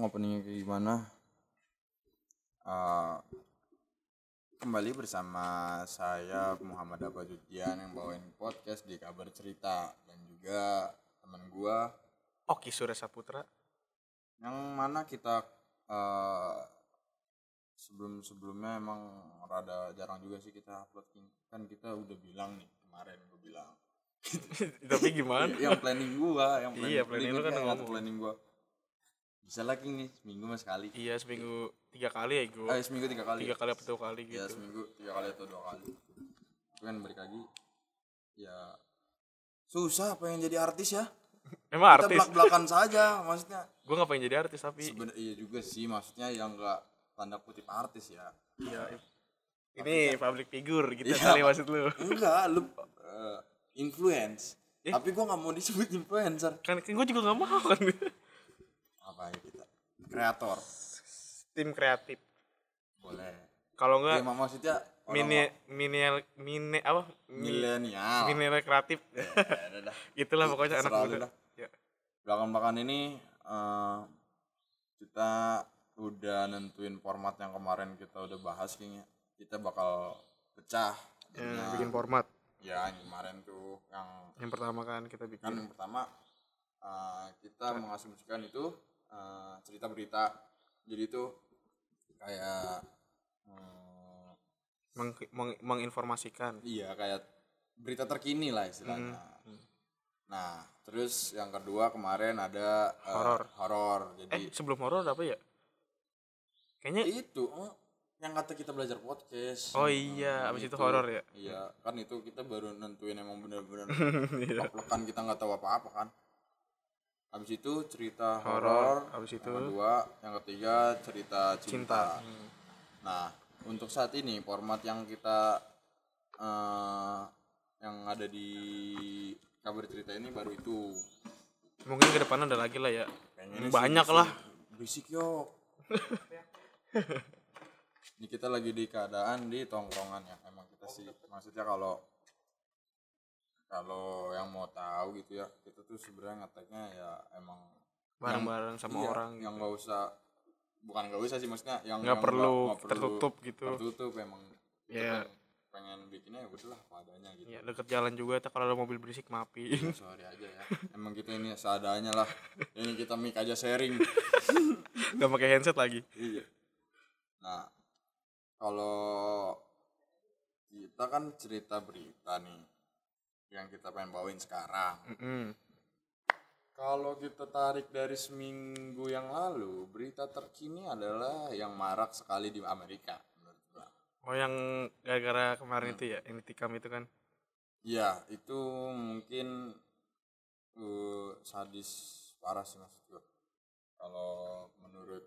bingung openingnya kayak gimana Eh, kembali bersama saya Muhammad Abadudian yang bawain podcast di kabar cerita dan juga teman gua Oki Surya Saputra. yang mana kita eh, sebelum sebelumnya emang rada jarang juga sih kita upload kan kita udah bilang nih kemarin gua bilang Tapi gimana? yang planning gua yang planning, Iya, planning lu kan yang ngomong. planning gua bisa lagi nih seminggu mas sekali iya seminggu tiga kali ya gue. eh seminggu tiga kali Tiga kali apa dua kali ya gitu. seminggu tiga kali atau dua kali tapi kan balik lagi ya susah pengen jadi artis ya Emang kita artis? belak belakan saja maksudnya Gue gak pengen jadi artis tapi sebenarnya iya juga sih maksudnya yang enggak tanda kutip artis ya iya. Ini public figure gitu Iya. kali maksud lu. enggak lu eh, influence Eh. tapi gua nggak mau disebut influencer Kan, kan gue juga gak mau kan. Apa ya kita kreator Tim kreatif. boleh Kalau ya, enggak mak- maksudnya mini mini mini apa? Mi- milenial Milenial kreatif. Ya, dah. Itulah pokoknya anak muda. Ya. belakang-belakang ini eh, kita udah nentuin format yang kemarin kita udah bahas kayaknya kita bakal pecah Yang Jadinya, bikin format. ya yang kemarin tuh yang Yang pertama kan kita kan bikin. yang pertama eh, kita mengasumsikan itu eh, cerita berita jadi itu kayak eh, Meng, meng- menginformasikan. iya kayak berita terkini lah istilahnya Hmm. nah terus yang kedua kemarin ada eh, Horor. horor jadi Eh sebelum horor apa ya? Kayaknya itu oh, yang kata kita belajar podcast Oh iya, abis itu horor ya? iya kan itu kita baru nentuin emang bener-bener Iya. plek-plekan kita nggak tahu apa-apa kan habis itu cerita Horor, habis itu yang kedua yang ketiga cerita cinta, cinta. Hmm. nah untuk saat ini format yang kita eh, yang ada di kabar cerita ini baru itu Mungkin ke depan ada lagi lah ya. Sih Banyak berisik- lah. berisik yo ini kita lagi di keadaan di tongkrongan ya emang kita sih maksudnya kalau kalau yang mau tahu gitu ya kita tuh sebenarnya ngeteknya ya emang Bareng-bareng sama iya, orang yang gitu. nggak usah bukan nggak usah sih maksudnya yang Nggak perlu nggak perlu tertutup gitu. tertutup emang kita Iya. pengen, bikinnya ya udahlah padanya gitu Ya deket jalan juga tuh kalau ada mobil berisik maafin. sorry aja ya emang kita ini seadanya lah ini kita mic aja sharing Gak pakai handset lagi. Iya. Nah, kalau kita kan cerita berita nih yang kita pengen bawain sekarang. Mm-mm. Kalau kita tarik dari seminggu yang lalu, berita terkini adalah yang marak sekali di Amerika. Oh yang gara-gara kemarin itu ya, ini tikam itu kan. Iya, itu mungkin eh, sadis parah sih maksud gua. Kalau menurut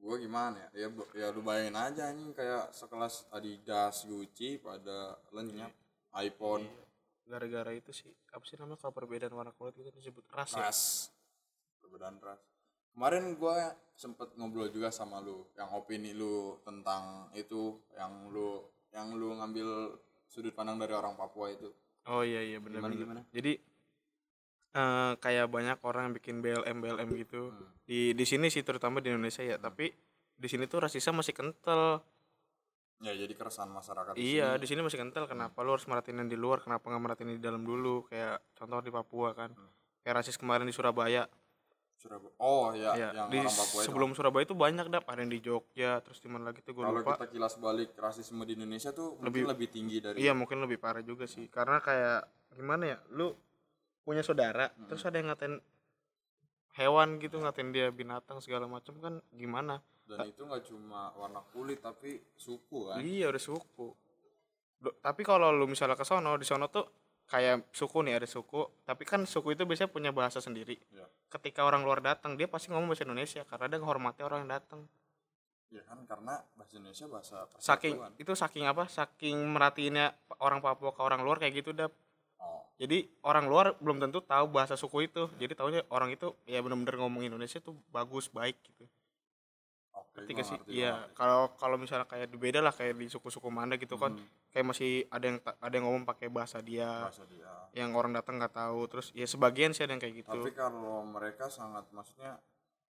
gua gimana ya? Ya, bu- ya lu bayangin aja nih kayak sekelas Adidas, Gucci pada lenyap iPhone, Gara-gara itu sih, apa sih namanya kalau perbedaan warna kulit itu disebut ras ya? ras, perbedaan ras. Kemarin gua sempet ngobrol juga sama lu, yang opini lu tentang itu, yang lu yang lu ngambil sudut pandang dari orang Papua itu. Oh iya iya benar Gimana, gimana? Jadi eh, kayak banyak orang yang bikin BLM BLM gitu. Hmm. Di di sini sih terutama di Indonesia ya, tapi di sini tuh rasisnya masih kental. Ya jadi keresahan masyarakat Iya, di sini masih kental. Kenapa lu harus merhatiin yang di luar? Kenapa nggak merhatiin di dalam dulu? Kayak contoh di Papua kan. Hmm. Kayak rasis kemarin di Surabaya. Surabaya. Oh ya, ya, yang di orang Papua itu. sebelum Surabaya itu banyak dah. Ada yang di Jogja, terus di mana lagi tuh gue Kalau lupa. kita kilas balik rasisme di Indonesia tuh mungkin Lebih- lebih tinggi dari Iya, mungkin lebih parah juga sih. Karena kayak gimana ya? Lu punya saudara, Hmm. terus ada yang ngatain hewan gitu, ngatain dia binatang segala macam kan gimana? Dan itu nggak cuma warna kulit tapi suku kan. Iya udah suku. Tapi kalau lu misalnya ke sono, di sono tuh kayak suku nih ada suku, tapi kan suku itu biasanya punya bahasa sendiri. Iya. Ketika orang luar datang, dia pasti ngomong bahasa Indonesia karena dia menghormati orang yang datang. Ya kan karena bahasa Indonesia bahasa Saking persatuan. itu saking apa? Saking merhatiinnya orang Papua ke orang luar kayak gitu dah. Oh, Jadi orang luar belum tentu tahu bahasa suku itu. Jadi taunya orang itu ya bener-bener ngomong Indonesia tuh bagus, baik gitu. Gua gak sih? Iya, kalau kalau misalnya kayak di beda lah kayak di suku-suku mana gitu kan. Hmm, Kayak masih ada yang ada yang ngomong pakai bahasa dia. bahasa dia. yang orang datang nggak tahu terus ya sebagian sih ada yang kayak gitu Tapi kalau mereka sangat maksudnya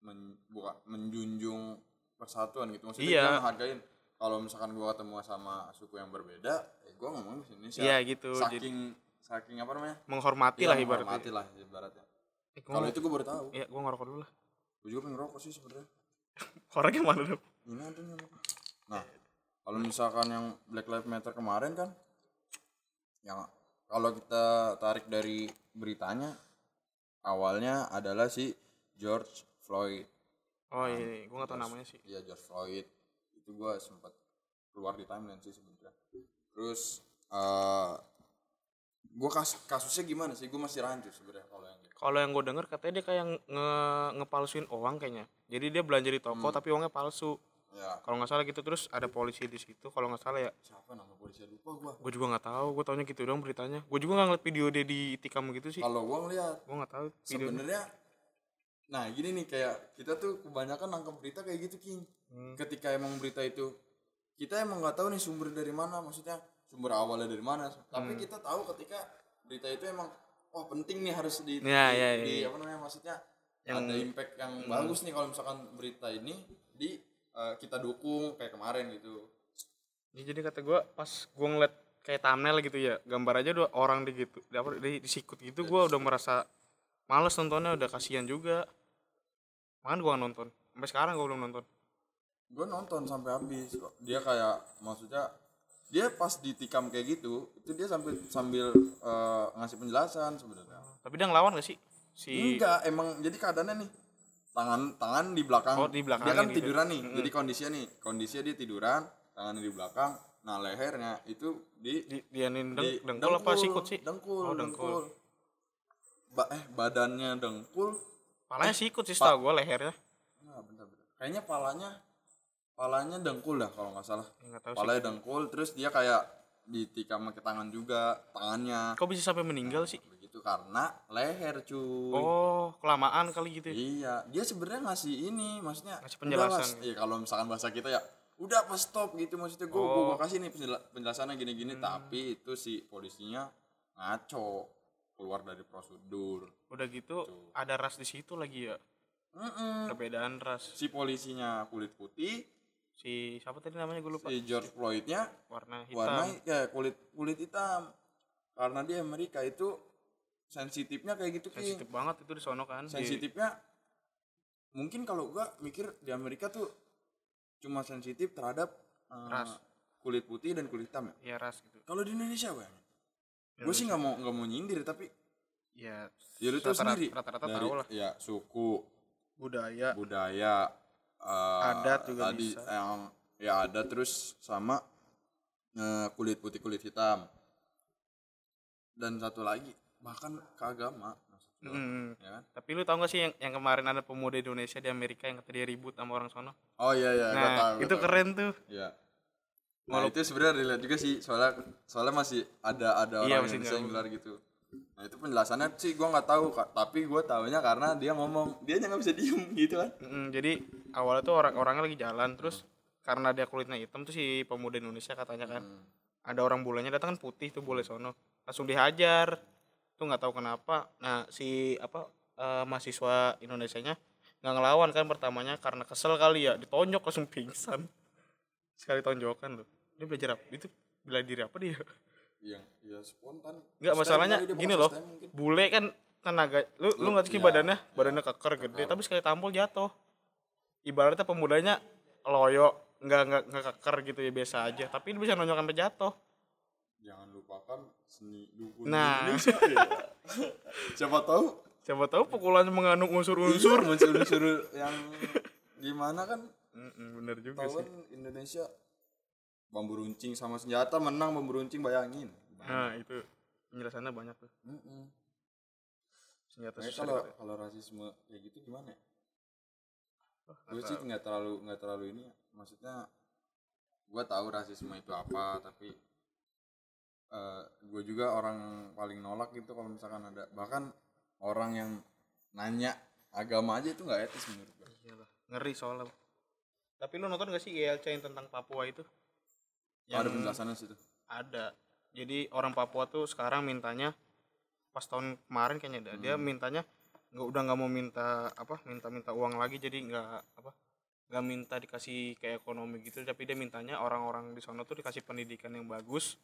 men, bukan menjunjung persatuan gitu maksudnya Iya. dia menghargain kalau misalkan gua ketemu sama suku yang berbeda eh gua ngomong bahasa Indonesia Iya, gitu. saking saking apa namanya menghormati Iya, lah ibaratnya menghormati lah ibaratnya Eh, kalau itu gua baru tahu Iya, gua ngerokok dulu lah. gua juga pengen ngerokok sih sebenarnya Orangnya mana dong? ini ada nih nah kalau misalkan yang Black Lives Matter kemarin kan yang kalau kita tarik dari beritanya awalnya adalah si George Floyd Oh iya, gua nggak tahu namanya sih. Iya George Floyd itu gua sempat keluar di timeline sih sebenarnya. Terus eh gua kas kasusnya gimana sih? Gua masih rancu sebenarnya kalau yang. Kalau yang gue denger katanya dia kayak nge ngepalsuin uang kayaknya. Jadi dia belanja di toko Hmm. tapi uangnya palsu. Ya Kalau nggak salah gitu terus ada polisi di situ. Kalau nggak salah ya, siapa nama polisi lupa gua. gue juga nggak tahu. Gue taunya gitu dong beritanya. Gue juga nggak ngeliat video dia ditikam gitu sih. Kalau gua ngeliat Gue nggak tahu sebenarnya nah gini nih kayak kita tuh kebanyakan nangkep berita kayak gitu King. Hmm. Ketika emang berita itu kita emang nggak tahu nih sumber dari mana maksudnya sumber awalnya dari mana tapi Hmm. kita tahu ketika berita itu emang wah penting nih harus di, Ya, di, ya, di ya. apa namanya maksudnya Yang- ada impact yang bagus nih kalau misalkan berita ini di eh, kita dukung kayak kemarin gitu. Ya, jadi kata gue pas gue ngeliat kayak thumbnail gitu ya gambar aja dua orang di gitu di, apa, di, disikut gitu gue udah merasa males nontonnya udah kasihan juga. Makanya gue nonton sampai sekarang gue belum nonton. Gue nonton sampai habis kok. Dia kayak maksudnya dia pas ditikam kayak gitu itu dia sambil sambil eh, ngasih penjelasan sebenarnya. Tapi dia ngelawan gak sih? Si enggak emang jadi keadaannya nih tangan tangan di belakang. Oh, di belakang dia kan gitu. tiduran nih jadi kondisinya nih kondisinya dia tiduran tangannya di belakang nah lehernya itu di di, nih deng, di dengkul apa sikut sih? dengkul Oh, dengkul. dengkul. Ba- eh badannya dengkul. Palanya sikut sih tau gue lehernya. Nah bentar bentar. Kayaknya palanya palanya dengkul dah kalau nggak salah. Ya, nggak tahu sih. Palanya dengkul terus dia kayak ditikam pakai tangan juga tangannya. Kok bisa sampai meninggal sih? begitu karena leher cuy. Oh kelamaan kali gitu ya? Iya, dia sebenarnya ngasih ini, maksudnya Ngasih penjelasan gitu. Iya, kalau misalkan bahasa kita ya udah apa stop gitu maksudnya. Gue Oh. gua kasih nih penjela- penjelasannya gini-gini. Hmm. tapi itu si polisinya ngaco keluar dari prosedur. udah gitu ada ras di situ lagi ya? Mm-mm. perbedaan ras. Si polisinya kulit putih, si siapa tadi namanya? Gue lupa. Si George Floydnya warna hitam. warna ya kulit kulit hitam. Karena dia Amerika itu sensitifnya kayak gitu King. sensitif banget itu di sono kan. Di- sensitifnya mungkin kalau gua mikir di Amerika tuh cuma sensitif terhadap eh, Ras. kulit putih dan kulit hitam ya. ya ras gitu. Kalau di Indonesia bang, gue sih nggak mau nggak mau nyindir tapi ya ya lu tahu rata-rata- sendiri. rata-rata tahu lah. ya suku budaya. budaya eh, Adat juga tadi bisa. yang ya ada terus sama eh, kulit putih kulit hitam dan satu lagi bahkan ke agama maksud gua, Mm. ya kan? tapi lu tau gak sih yang, yang kemarin ada pemuda Indonesia di Amerika yang kata dia ribut sama orang sono oh iya iya gua nah tahu, gua itu tahu. keren tuh Iya. Nah itu sebenarnya relate juga sih soalnya soalnya masih ada ada Iya, orang masih Indonesia yang gelar gitu. Nah itu penjelasannya sih gua nggak tahu Kak. tapi gua tahunya karena dia ngomong dia nggak bisa diem gitu kan. Mm, jadi awalnya tuh orang-orangnya lagi jalan terus karena dia kulitnya hitam tuh si pemuda Indonesia katanya kan Hmm. ada orang bulenya datang kan putih tuh boleh sono langsung dihajar tuh nggak tahu kenapa nah si apa eh, mahasiswa Indonesia nya nggak ngelawan kan pertamanya karena kesel kali ya ditonjok langsung pingsan sekali tonjokan tuh dia belajar apa itu bela diri apa dia Yang ya spontan. nggak masalahnya gini loh bule kan tenaga lu lu nggak sih Iya, badannya? Badannya keker gede tapi sekali tampol jatuh. Ibaratnya pemudanya loyo nggak nggak nggak keker gitu ya biasa aja. Tapi dia bisa nonjok sampai jatuh. Jangan lupakan seni dukun Nah. Indonesia. Iya. Siapa tahu. Siapa tahu pukulannya mengandung unsur-unsur. Unsur unsur yang gimana kan? Mm-mm, bener juga tahu sih. Indonesia bambu runcing sama senjata menang bambu runcing bayangin. nah itu penjelasannya banyak tuh Mm-mm. senjata Nah, kalau gitu. kalau rasisme kayak gitu gimana ya? Gue Atau- sih nggak terlalu nggak terlalu ini ya. Maksudnya gue tahu rasisme itu apa, tapi gue juga orang paling nolak gitu kalau misalkan ada bahkan orang yang nanya agama aja itu nggak etis menurut gue. Iyalah, ngeri soalnya tapi lu nonton gak sih ILC yang tentang Papua itu Ada penjelasannya situ. ada. Jadi orang Papua tuh sekarang mintanya pas tahun kemarin kayaknya ada dia Hmm. mintanya nggak udah nggak mau minta apa minta minta uang lagi jadi nggak apa nggak minta dikasih kayak ekonomi gitu tapi dia mintanya orang-orang di sono tuh dikasih pendidikan yang bagus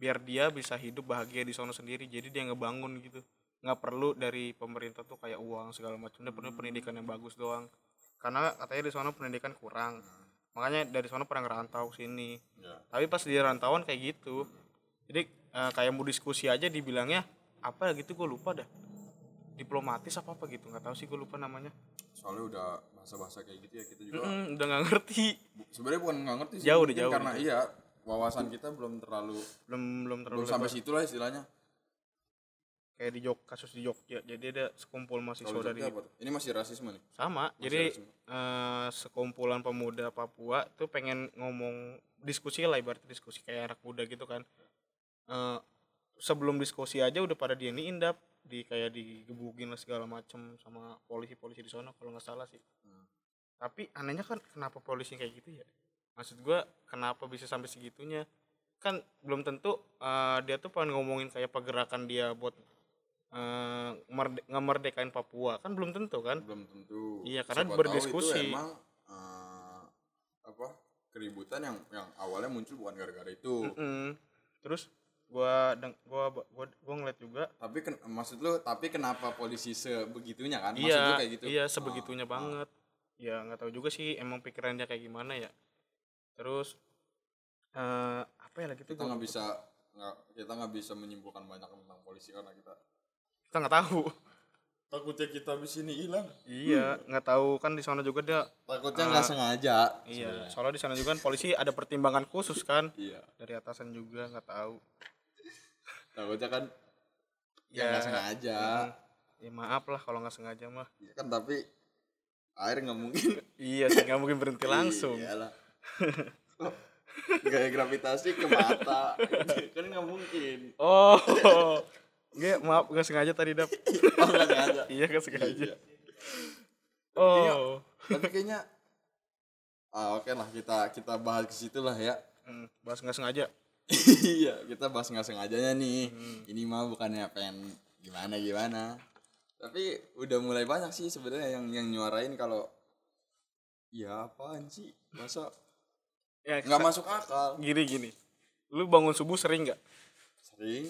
biar dia bisa hidup bahagia di sono sendiri jadi dia ngebangun gitu. Nggak perlu dari pemerintah tuh kayak uang segala macam dia perlu pendidikan yang bagus doang. Karena katanya di sono pendidikan kurang makanya dari sono pernah ngerantau sini. Ya. Tapi pas di rantauan kayak gitu. Jadi eh, kayak mau diskusi aja dibilangnya apa gitu gue lupa dah. Diplomatis apa apa? Gitu nggak tahu sih gue lupa namanya. Soalnya udah bahasa-bahasa kayak gitu ya kita juga Mm-mm, udah nggak ngerti. Sebenarnya bukan nggak ngerti sih Jauh, mungkin jauh, karena jauh. iya wawasan kita belum terlalu belum belum terlalu belum sampai situ lah istilahnya kayak di Jog kasus di Jogja. Jadi ada sekumpul mahasiswa dari ini masih rasisme nih? Sama. Masih jadi rasisme. eh, sekumpulan pemuda Papua tuh pengen ngomong diskusi lah ibarat diskusi kayak anak muda gitu kan. Eh, sebelum diskusi aja udah pada dia indap di kayak digebukin lah segala macem sama polisi-polisi di sana kalau nggak salah sih. Hmm. tapi anehnya kan kenapa polisi kayak gitu ya? Maksud gua kenapa bisa sampai segitunya? Kan belum tentu eh, dia tuh pengen ngomongin kayak pergerakan dia buat eh, merde- ngemerdekain Papua. Kan belum tentu kan? Belum tentu. Iya, karena Siapa berdiskusi. itu emang eh, apa keributan yang yang awalnya muncul bukan gara-gara itu. Mm-mm. terus gua deng gua gua gua ngeliat juga tapi ken- maksud lu tapi kenapa polisi sebegitunya kan? Maksud lu iya kayak gitu? iya sebegitunya ah. banget. Ya nggak tahu juga sih emang pikirannya kayak gimana ya. Terus eh apa ya lagi tuh kita nggak bisa nggak kita nggak bisa menyimpulkan banyak tentang polisi karena kita kita nggak tahu. Takutnya kita di sini hilang. Iya nggak tahu. Kan di sana juga dia takutnya nggak sengaja. iya sebenarnya. soalnya di sana juga kan polisi ada pertimbangan khusus kan. Iya. Dari atasan juga nggak tahu. Takutnya kan ya Ya, nggak sengaja. mm, ya maaf lah kalau nggak sengaja mah. Iya kan tapi air nggak mungkin. Iya sih nggak mungkin berhenti langsung. Iyalah. Kok Gaya gravitasi ke mata. Kan nggak mungkin. Oh Nggak, maaf nggak sengaja tadi dap. Oh nggak sengaja. Iya nggak sengaja. Iya. oh. tapi kayaknya ah oke lah kita kita bahas ke situ lah ya. Hmm, bahas nggak sengaja? Iya kita bahas nggak sengajanya nih. Ini mah bukannya pengen gimana gimana. Tapi udah mulai banyak sih sebenarnya yang yang nyuarain kalau ya apaan sih? Masa ya nggak masuk akal? Gini gini. Lu bangun subuh sering nggak? Sering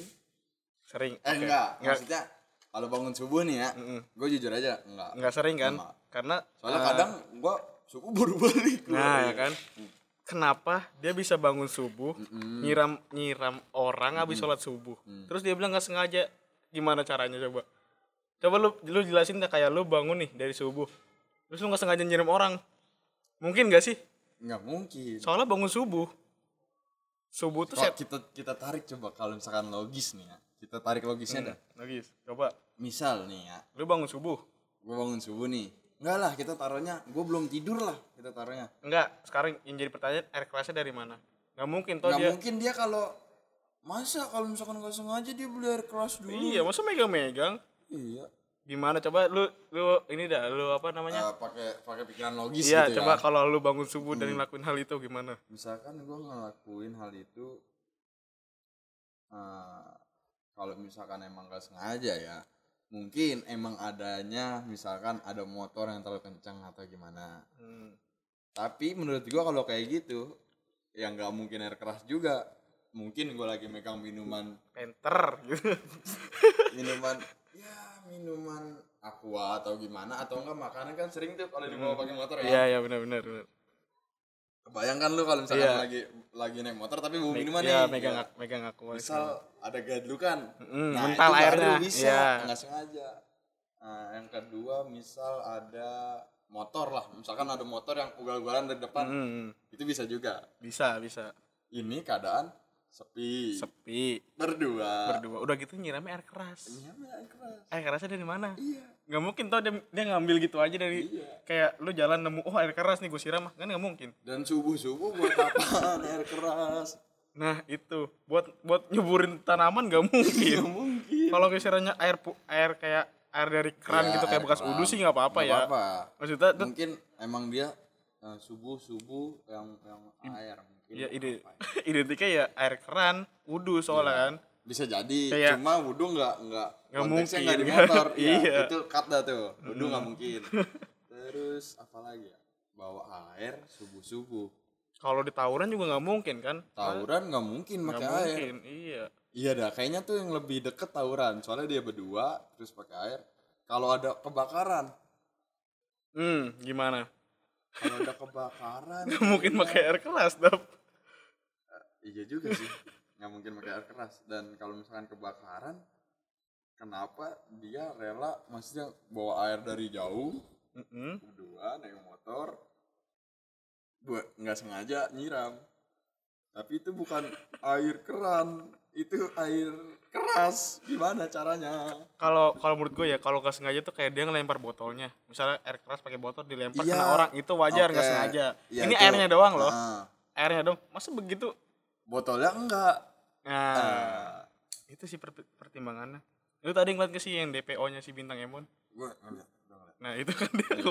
sering eh Oke. enggak. Nggak maksudnya kalau bangun subuh nih ya Mm-mm. gue jujur aja enggak. Nggak sering kan? Enggak. karena soalnya eh, kadang gue subuh baru balik nah ya kan? Kenapa dia bisa bangun subuh Mm-mm. nyiram nyiram orang habis sholat subuh? Mm. terus dia bilang nggak sengaja. Gimana caranya coba? Coba lu lu jelasin deh kayak lu bangun nih dari subuh. Terus lu nggak sengaja nyiram orang. Mungkin gak sih? Nggak mungkin. Soalnya bangun subuh. Subuh tuh set kita kita tarik coba kalau misalkan logis nih ya kita tarik logisnya dah. logis. Coba. Misal nih ya. Lu bangun subuh? Gue bangun subuh nih. Enggak lah kita taruhnya gue belum tidur lah kita taruhnya. Enggak sekarang yang jadi pertanyaan air kerasnya dari mana? Nggak mungkin toh nggak dia. mungkin dia kalau masa kalau misalkan nggak sengaja dia beli air keras dulu? Iya masa megang-megang? Iya. Gimana? Coba lu lu ini dah lu apa namanya? Eh, pakai pakai pikiran logis iya gitu coba ya. kalau lu bangun subuh dan ngelakuin hal itu gimana? Misalkan gue ngelakuin hal itu eh, kalau misalkan emang gak sengaja ya mungkin emang adanya misalkan ada motor yang terlalu kencang atau gimana. Hmm. tapi menurut gua kalau kayak gitu ya nggak mungkin air keras juga. Mungkin gua lagi megang minuman penter gitu. Minuman ya minuman aqua atau gimana atau enggak makanan kan sering tuh kalau dibawa pakai motor ya. Iya iya benar benar benar bayangkan lu kalau misalkan Iya. lagi lagi naik motor tapi Me- minuman iya, nih. megang Ya. megang aku misal ada gadlukan Mm, nah mental itu baru airnya, bisa iya. nggak sengaja. Nah, yang kedua misal ada motor lah. Misalkan ada motor yang ugal-ugalan dari depan. Hmm, itu bisa juga. Bisa bisa. Ini keadaan sepi. Sepi. Berdua. Berdua. Udah gitu nyiramnya air keras. Iya air keras. Air kerasnya dari mana? Iya nggak mungkin toh dia, dia ngambil gitu aja dari Iya. kayak lu jalan nemu oh air keras nih gue siram. Kan nggak mungkin. Dan subuh subuh buat apaan? Air keras. Nah itu. Buat buat nyuburin tanaman nggak mungkin. Nggak mungkin. Kalau misalnya air pu- air kayak air dari keran Ya, gitu kayak bekas udu sih nggak apa-apa ya. apa-apa. maksudnya mungkin emang dia subuh subuh yang yang air mungkin ya nggak ide ya. identiknya ya air keran udu soalnya kan. Bisa jadi Kayak- cuma wudhu nggak nggak Nggak konteksnya nggak di mungkin. motor. Iya Iya. itu cut dah tuh. Wudhu nggak mungkin. Terus apa lagi ya? Bawa air subuh subuh kalau di tawuran juga nggak mungkin kan? Tawuran nggak mungkin pakai air. mungkin iya. Iya dah kayaknya tuh yang lebih deket tawuran. Soalnya dia berdua terus pakai air. Kalau ada kebakaran. Hmm gimana? Kalau ada kebakaran nggak mungkin pakai air keras dap. Iya juga sih. Nggak mungkin pakai air keras. Dan kalau misalkan kebakaran kenapa dia rela maksudnya bawa air dari jauh? Mm-mm. berdua naik motor. Buat nggak sengaja nyiram. Tapi itu bukan air keran. Itu air keras. Gimana caranya? Kalau kalau menurut gue ya kalau nggak sengaja tuh kayak dia ngelempar botolnya. Misalnya air keras pakai botol dilempar Iya. kena orang itu wajar nggak Oke. sengaja. Ya, ini itu- airnya doang loh. Nah, airnya dong masa begitu? Botolnya enggak. Nah. Ah, itu sih per- pertimbangannya lu tadi ngeliat ke sih yang DPO nya si bintang Emon gua ngeliat, nah itu kan dia Iya,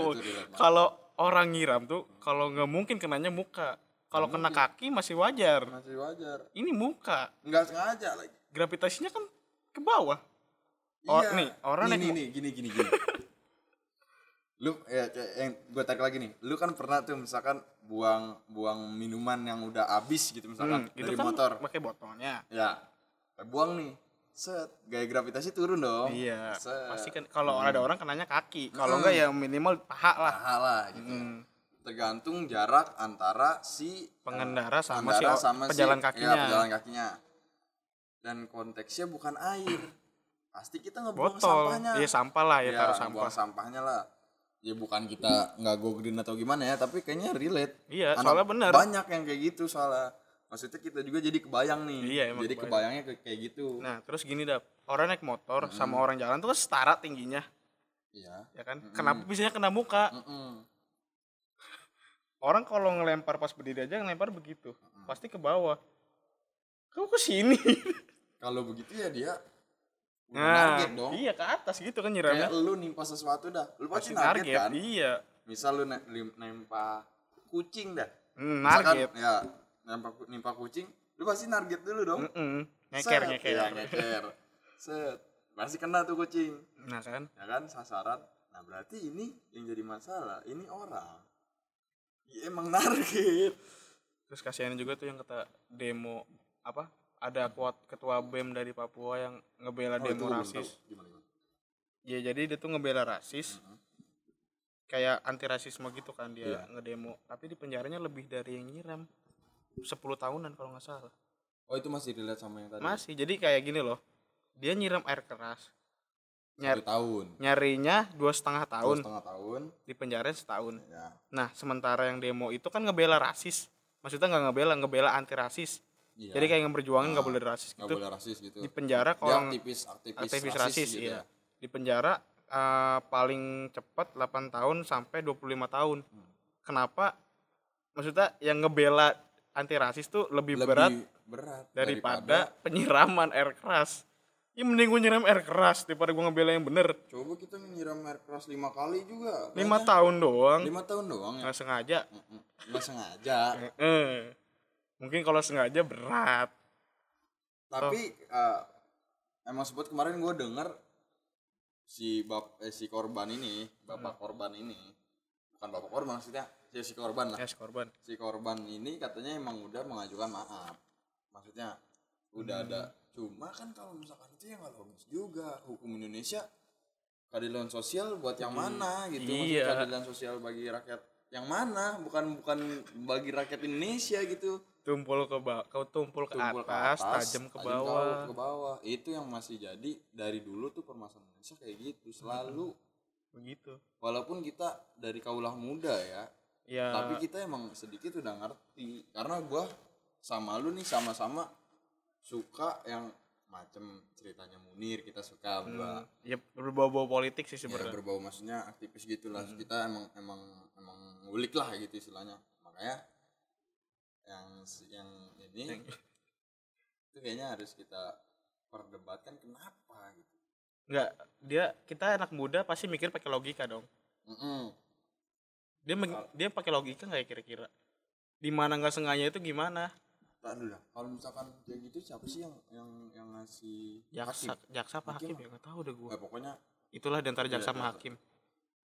kalau orang nyiram tuh kalau nggak mungkin kenanya muka kalau kena kaki masih wajar masih wajar ini muka nggak sengaja lagi gravitasinya kan ke bawah Oh, Iya. nih, orang naik nih, gini gini gini. lu ya kayak yang gue tarik lagi nih. Lu kan pernah tuh misalkan buang buang minuman yang udah habis gitu misalkan Hmm, dari kan motor. pakai botolnya Ya. buang nih. Set, gaya gravitasi turun dong. iya Set. pasti kan kalau ada orang kenanya kaki kalau Hmm. enggak ya minimal paha lah Nah, lah gitu. Hmm. Tergantung jarak antara si pengendara sama pengendara si sama si- pejalan ya, kakinya pejalan kakinya. Dan konteksnya bukan air. Pasti kita ngebuang botol sampahnya. iya sampah lah ya, ya, taruh sampah buang sampahnya lah ya bukan kita nggak go green atau gimana ya tapi kayaknya relate iya Anak- soalnya bener banyak yang kayak gitu soalnya maksudnya kita juga jadi kebayang nih. Iya, emang jadi kebayang. kebayangnya kayak kayak gitu. Nah terus gini dap. Orang naik motor Hmm. sama orang jalan tuh kan setara tingginya. Iya. Ya kan? Kenapa bisanya kena muka. Mm-mm. orang kalau ngelempar pas berdiri aja ngelempar begitu. Pasti ke bawah. Kamu ke sini? Kalau begitu ya dia nah target dong. iya ke atas gitu kan kayak nyiramnya lu nimpa sesuatu dah. Lu pasti, target, target kan? iya. Misal lu ne- nempa kucing dah. Hmm, target. Ya nempa, ku- nimpa kucing lu pasti target dulu dong. Mm-mm. ngeker Set, ngeker ya, ngeker. Set. Pasti kena tuh kucing. Nah kan? Ya kan sasaran. Nah berarti ini yang jadi masalah ini orang. Ya, emang target. Terus kasihan juga tuh yang kata demo apa ada kuat ketua bem dari Papua yang ngebela Oh, demo rasis. gimana, gimana? ya jadi dia tuh ngebela rasis. Kayak anti rasisme gitu kan dia Iya. ngedemo. Tapi di penjaranya lebih dari yang nyiram 10 tahunan kalau nggak salah. Oh itu masih relate sama yang tadi? Masih jadi kayak gini loh. Dia nyiram air keras. Nyari tahun. nyarinya dua setengah Dua tahun. setengah tahun. Di penjara setahun. Ya nah sementara yang demo itu kan ngebela rasis. Maksudnya nggak ngebela ngebela anti rasis. Iya. jadi kayak yang berjuangin nggak Ah, boleh rasis gitu. boleh rasis gitu. Di penjara kalau aktivis aktivis, aktivis rasis, rasis, gitu iya. ya. di penjara eh, paling cepat 8 tahun sampai 25 tahun. Hmm. kenapa? Maksudnya yang ngebela anti rasis tuh lebih, lebih berat berat daripada, penyiraman air keras. Ya mending gue nyiram air keras daripada gue ngebela yang bener. Coba kita nyiram air keras lima kali juga. Lima tahun doang. Lima tahun doang ya? Nggak sengaja. Nggak sengaja. Mungkin kalau sengaja berat. Tapi eh, emang sebut kemarin gue denger si bap eh, si korban ini bapak korban ini. Bukan bapak korban maksudnya si, si korban lah. Ya si korban. Si korban ini katanya emang udah mengajukan maaf. Maksudnya udah ada. Cuma kan kalau misalkan itu ya nggak logis juga. Hukum Indonesia keadilan sosial buat yang mana gitu. Maksudnya Iya. keadilan sosial bagi rakyat yang mana? Bukan bukan bagi rakyat Indonesia gitu. Tumpul ke bawah kau tumpul ke Tumpul atas, tajam ke tajam bawah ke bawah. Itu yang masih jadi dari dulu tuh permasalahan Indonesia kayak gitu. Selalu begitu. walaupun kita dari kaulah muda ya ya tapi kita emang sedikit udah ngerti. Karena gua sama lu nih sama-sama suka yang macem ceritanya Munir kita suka gua ya berbau-bau politik sih ya, sebenarnya. berbau maksudnya aktivis gitulah. Kita emang emang emang ngulik lah gitu istilahnya. Makanya yang yang ini itu kayaknya harus kita perdebatkan kenapa gitu. Enggak, dia kita anak muda pasti mikir pakai logika dong. Mm-mm. Dia meng- dia pakai logika nggak ya kira-kira? Di mana nggak sengaja itu gimana? tak dulu dah kalau misalkan kayak gitu siapa sih yang yang yang ngasih jaksa hakim? jaksa apa Hakim hakim ya nggak tahu deh gua Eh, pokoknya itulah di antara Iya, jaksa sama jaksa. hakim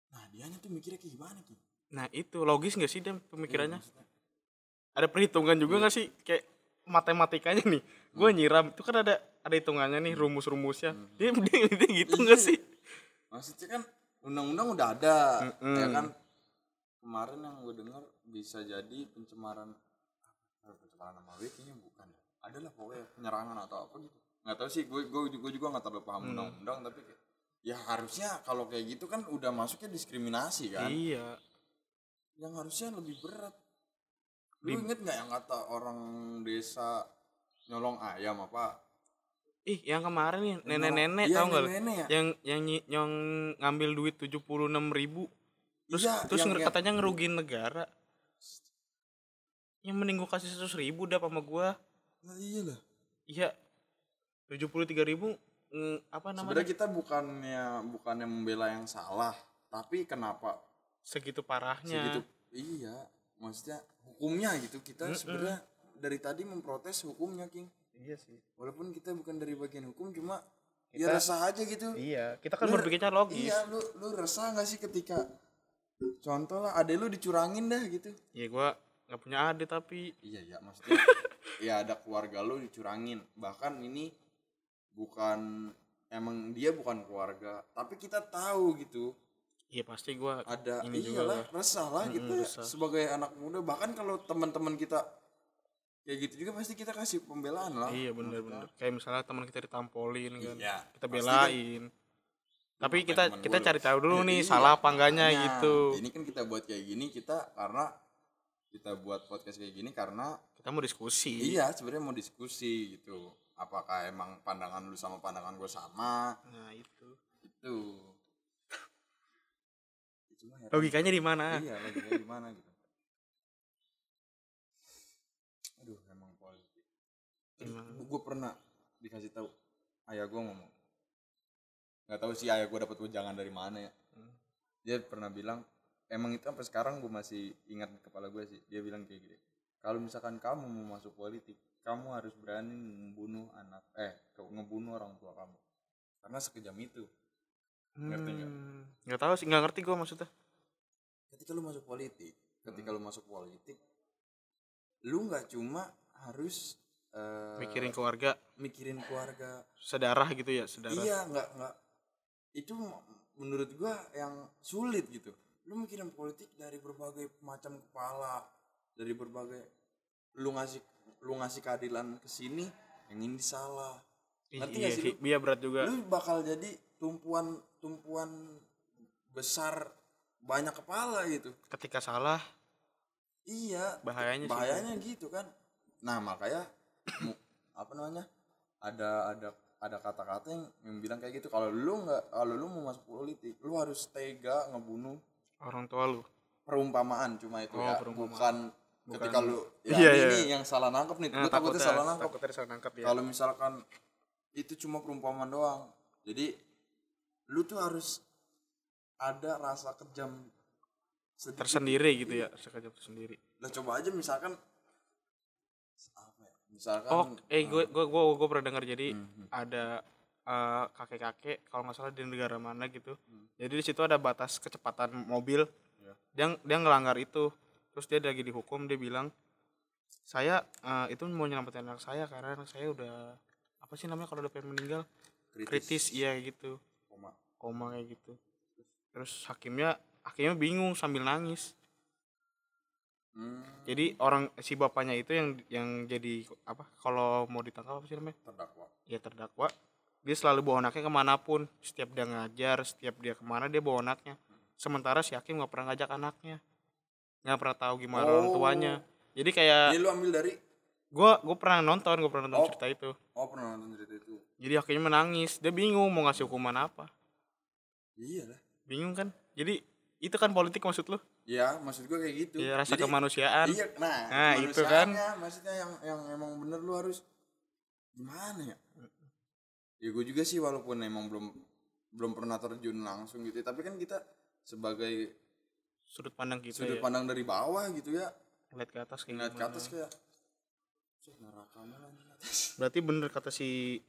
nah dianya tuh mikirnya kayak gimana ki nah itu logis nggak sih dem pemikirannya Iya, maksudnya. ada perhitungan juga Iya. nggak sih kayak matematikanya nih gue nyiram itu kan ada ada hitungannya nih rumus-rumusnya Hmm. dia, dia, dia gitu Iya. nggak sih maksudnya kan undang-undang udah ada Mm-mm. ya kan kemarin yang gue dengar bisa jadi pencemaran eh, pencemaran nama baik kayaknya bukan ada lah pokoknya penyerangan atau apa gitu. Nggak tahu sih gue gue gue juga nggak terlalu paham Hmm. undang-undang tapi kayak, ya harusnya kalau kayak gitu kan udah masuknya diskriminasi kan? Iya. Yang harusnya lebih berat. Lu inget nggak yang kata orang desa nyolong ayam apa? Ih yang kemarin nih nenek-nenek nyolong- tau iya, nggak ya. Yang yang yang ngambil duit tujuh puluh enam ribu terus Iya, terus yang- katanya ngerugiin negara. Yang mending gua kasih seratus ribu dah sama gua. Nah, iya lah. Iya. tujuh puluh tiga ribu mm, apa namanya? Sebenarnya kita bukannya bukannya membela yang salah tapi kenapa segitu parahnya. Segitu iya. Maksudnya hukumnya gitu kita Mm-mm. sebenarnya dari tadi memprotes hukumnya king. Iya sih. Walaupun kita bukan dari bagian hukum cuma Kita- ya resah aja gitu. Iya kita kan Lu- berpikirnya logis. iya lu lu resah nggak sih ketika contoh lah adek lu dicurangin dah gitu. Ya gua nggak punya adik tapi. Iya iya maksudnya ya ada keluarga lu dicurangin. Bahkan ini bukan emang dia bukan keluarga tapi kita tahu gitu. Iya pasti gua ada Ini juga iyalah resah lah Mm-mm, kita resah. sebagai anak muda. Bahkan kalau teman-teman kita kayak gitu juga pasti kita kasih pembelaan lah. Iya bener bener. Kayak misalnya teman kita ditampolin kan iya kita pasti belain. kan, tapi kita kita gua cari tahu dulu Iya, nih iya, salah apa enggaknya makanya. gitu. Ini kan kita buat kayak gini kita karena kita buat podcast kayak gini karena kita mau diskusi. Iya sebenarnya mau diskusi gitu. Apakah emang pandangan lu sama pandangan gue sama? Nah itu. Itu. Cuma heran. logikanya di mana? Iya logikanya gimana gitu. Aduh emang politik. Emang. gue pernah dikasih tahu. Ayah gue ngomong nggak tahu sih ayah gue dapet ujangan dari mana ya. Hmm. dia pernah bilang emang itu sampai sekarang gue masih ingat di kepala gue sih. Dia bilang kayak gini kalau misalkan kamu mau masuk politik kamu harus berani membunuh anak eh ngebunuh orang tua kamu. Karena sekejam itu. Ngerti nggak? Hmm, nggak tahu sih nggak ngerti gua maksudnya. Ketika lu masuk politik ketika lu masuk politik lu nggak cuma harus eh, mikirin keluarga. mikirin keluarga. Sedarah gitu ya sedarah. Iya nggak nggak itu menurut gua yang sulit gitu. Lu mikirin politik dari berbagai macam kepala dari berbagai lu ngasih lu ngasih keadilan ke sini yang ini salah. Ngerti iya sih sih iya berat juga. Lu bakal jadi tumpuan tumpuan besar banyak kepala gitu. Ketika salah iya bahayanya sih. bahayanya gitu kan. Nah makanya apa namanya ada ada ada kata-kata yang, yang bilang kayak gitu kalau lu nggak kalau lu mau masuk politik lu harus tega ngebunuh orang tua lu perumpamaan cuma itu Oh, ya perumpamaan. bukan Bukan- ketika lu ya Iya, ini iya. nih yang salah nangkep nih Nah, gue takutnya salah nangkep takutnya salah nangkep ya kalau misalkan itu cuma perumpamaan doang jadi lu tuh harus ada rasa kejam sedikit. tersendiri gitu ya sekejap tersendiri lah coba aja misalkan misalkan oh eh gue gue gue gue pernah dengar jadi Mhm. ada eh, kakek-kakek kalau nggak salah di negara mana gitu. Hmm. jadi di situ ada batas kecepatan mobil. Iya. dia dia ngelanggar itu. Terus dia lagi dihukum dia bilang saya eh, itu mau nyelamatin anak saya karena anak saya udah apa sih namanya kalau udah pengen meninggal? Kritis. Iya gitu. Koma. koma kayak gitu. Terus hakimnya hakimnya bingung sambil nangis Hmm, jadi orang si bapaknya itu yang yang jadi apa kalau mau ditangkap apa sih namanya? Terdakwa. Ya terdakwa. Dia selalu bawa anaknya ke mana pun. Setiap dia ngajar setiap dia ke mana dia bawa anaknya. Sementara si hakim nggak pernah ngajak anaknya. Nggak pernah tahu gimana orang Oh. tuanya. Jadi kayak ini lu ambil dari? Gue gue pernah nonton gue pernah nonton Oh. cerita itu. Oh pernah nonton cerita itu. Jadi hakimnya menangis. Dia bingung mau ngasih hukuman apa. Iya lah. Bingung kan? Jadi itu kan politik maksud lu ya maksud gua kayak gitu ya rasa Jadi, kemanusiaan iya nah, Nah, itu kan. maksudnya yang yang emang bener lu harus gimana ya ya gue juga sih walaupun emang belum belum pernah terjun langsung gitu tapi kan kita sebagai sudut pandang kita sudut ya pandang dari bawah gitu ya ngeliat ke atas kayak ngeliat ke atas kayak neraka atas. berarti bener kata si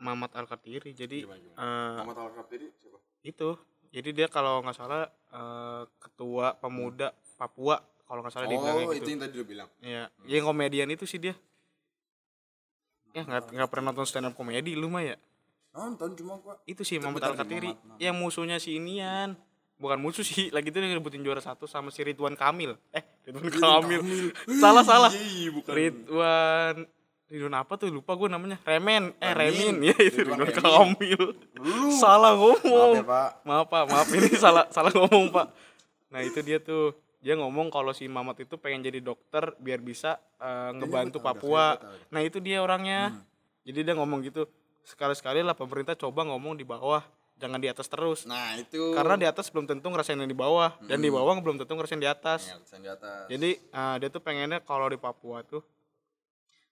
Mamat Al Kartiri jadi Gimana, gimana? eh, Muhammad Al Kaptiri siapa? itu jadi dia kalau nggak salah eh, ketua pemuda Papua kalau nggak salah dibilangnya Oh, gitu. itu yang tadi lu bilang. ya yang komedian itu sih dia. Ya nggak nggak pernah nonton stand up komedi lu mah ya Nonton cuma gua. itu sih bentar Al Mamat. yang musuhnya si Inian. Bukan musuh sih lagi itu dia ngerebutin juara satu sama si Ridwan Kamil. Eh Ridwan Kamil. Salah salah. Iya, bukan. Ridwan Ridwan apa tuh? Lupa gue namanya. Remen. Eh Remin. Remin. Ya itu Ridwan. Kamil. Salah ngomong. Maaf ya, Pak. maaf pak. Maaf ini salah salah ngomong pak. Nah itu dia tuh. Dia ngomong kalau si Mamat itu pengen jadi dokter biar bisa eh, ngebantu Papua. nah itu dia orangnya. Jadi dia ngomong gitu. Sekali sekali lah pemerintah coba ngomong di bawah. Jangan di atas terus. Nah, itu. Karena di atas belum tentu ngerasain yang di bawah. Dan di bawah belum tentu ngerasain di atas. Ya, di atas. jadi eh, dia tuh pengennya kalau di Papua tuh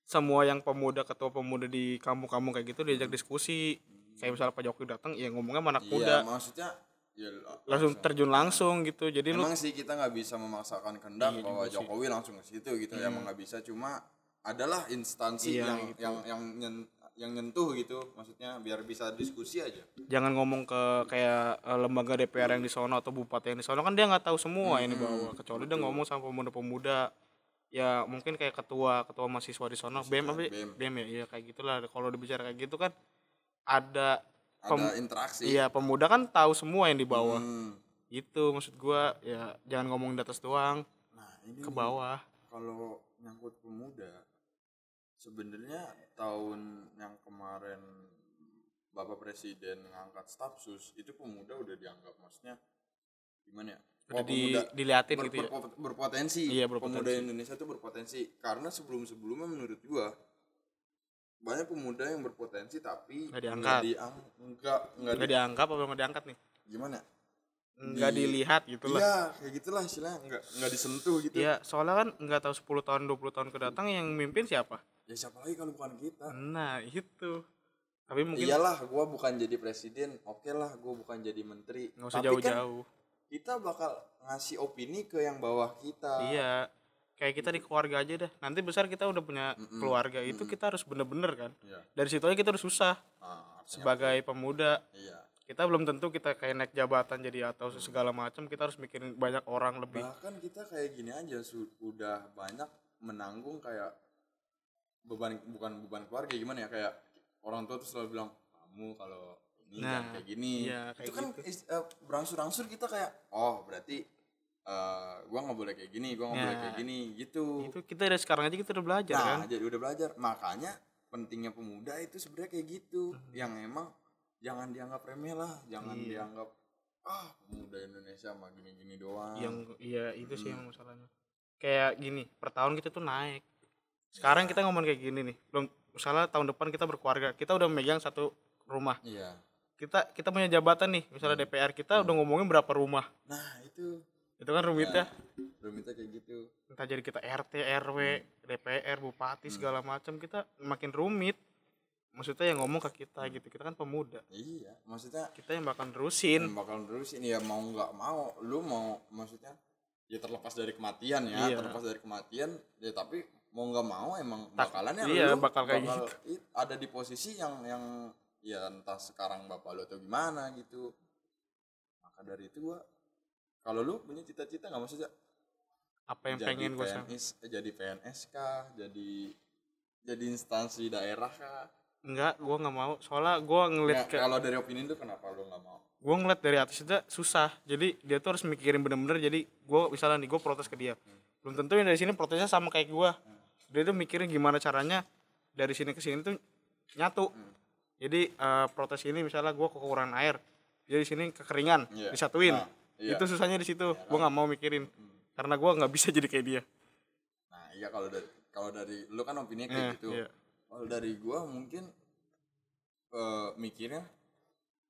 semua yang pemuda ketua pemuda di kampung-kampung kayak gitu diajak diskusi. Kayak misalnya Pak Jokowi datang ya ngomongnya sama anak Iya, muda. maksudnya ya, langsung terjun langsung gitu. Jadi lu Emang sih kita nggak bisa memaksakan kehendak Iya bahwa juga sih. Jokowi langsung ke situ gitu. Ya emang nggak bisa cuma adalah instansi Iya, yang gitu. yang yang nyen- yang nyentuh gitu. Maksudnya biar bisa diskusi aja. Jangan ngomong ke kayak eh, lembaga DPR yang di sono atau bupati yang di sono. Kan dia nggak tahu semua yang di bawah kecuali dia ngomong sama pemuda-pemuda ya mungkin kayak ketua ketua mahasiswa di sono BEM apa BEM. BEM ya? Iya kayak gitulah. Kalau dibicara kayak gitu kan ada ada interaksi. Iya pemuda kan tahu semua yang di bawah. Hmm. itu maksud gua ya jangan ngomong di atas doang. Nah ini ke bawah. kalau nyangkut pemuda sebenarnya tahun yang kemarin Bapak Presiden ngangkat stafsus itu pemuda udah dianggap maksudnya gimana ya udah di, pemuda diliatin ber- gitu ya berpo- berpotensi. Iya, berpotensi. Pemuda Indonesia itu berpotensi karena sebelum-sebelumnya menurut gua banyak pemuda yang berpotensi tapi Nggak diangkat. diang- enggak enggak nggak di- dianggap apa nggak diangkat nih gimana? nggak Di- dilihat gitu lah Iya, kayak gitulah istilahnya enggak enggak disentuh gitu. ya soalnya kan nggak tahu 10 tahun 20 tahun kedatang yang mimpin siapa Ya siapa lagi kalau bukan kita? Nah itu Tapi mungkin Iyalah, gua bukan jadi presiden. Oke lah, gua bukan jadi menteri. nggak usah Tapi kan jauh-jauh kita bakal ngasih opini ke yang bawah kita. Iya Kayak kita di keluarga aja dah Nanti besar kita udah punya keluarga Itu kita harus bener-bener kan. Iya. Dari situ aja kita udah susah Ah, Sebagai pemuda. Iya. Kita belum tentu kita kayak naik jabatan jadi atau segala macam Kita harus mikirin banyak orang lebih. Bahkan kita kayak gini aja su- udah banyak menanggung kayak beban bukan beban keluarga gimana ya? Kayak orang tua tuh selalu bilang kamu kalau ini Nah, kayak gini. iya, itu kayak kan is- eh, berangsur-angsur kita kayak oh berarti eh, gua nggak boleh kayak gini, gua nggak boleh Nah, kayak gini gitu. Itu kita dari sekarang aja kita udah belajar nah, kan jadi udah belajar. Makanya pentingnya pemuda itu sebenarnya kayak gitu. Hmm. Yang emang jangan dianggap remeh lah, jangan Iya. dianggap ah pemuda Indonesia mah gini-gini doang. yang iya itu sih yang masalahnya kayak gini per tahun kita tuh naik sekarang kita ngomong kayak gini nih belum misalnya tahun depan kita berkeluarga kita udah megang satu rumah Iya. Kita kita punya jabatan nih misalnya DPR kita udah ngomongin berapa rumah. Nah, itu. Itu kan rumitnya rumitnya kayak gitu. entah jadi kita RT RW DPR bupati segala macam kita makin rumit. Maksudnya yang ngomong ke kita gitu kita kan pemuda. Iya, maksudnya kita yang bakal nerusin. yang bakal terus ini ya mau nggak mau, lu mau maksudnya ya terlepas dari kematian ya, Iya. terlepas dari kematian, ya tapi mau nggak mau emang Tak- bakalan ya iya, lu bakal kayak gitu. ada di posisi yang yang ya entah sekarang bapak lu atau gimana gitu. Maka dari itu gua kalau lu punya cita-cita nggak maksudnya? Apa yang jadi pengen gue PNS, eh, jadi PNS kah, jadi jadi instansi daerah kah? enggak gue nggak mau. Soalnya gue ngeliat Nggak, ke kalau dari opini itu kenapa lu nggak mau? gue ngeliat dari atas itu susah. Jadi dia tuh harus mikirin bener-bener. Jadi gue misalnya nih gue protes ke dia. Belum tentu yang dari sini protesnya sama kayak gue dia tuh mikirin gimana caranya dari sini ke sini tuh nyatu jadi eh, protes ini misalnya gue kekurangan air jadi sini kekeringan Iya. disatuin Nah, iya. itu susahnya di situ gue nggak mau mikirin karena gue nggak bisa jadi kayak dia Nah, iya kalau dari kalau dari lu kan opini kayak Eh, gitu. iya. Kalau dari gua mungkin eh mikirnya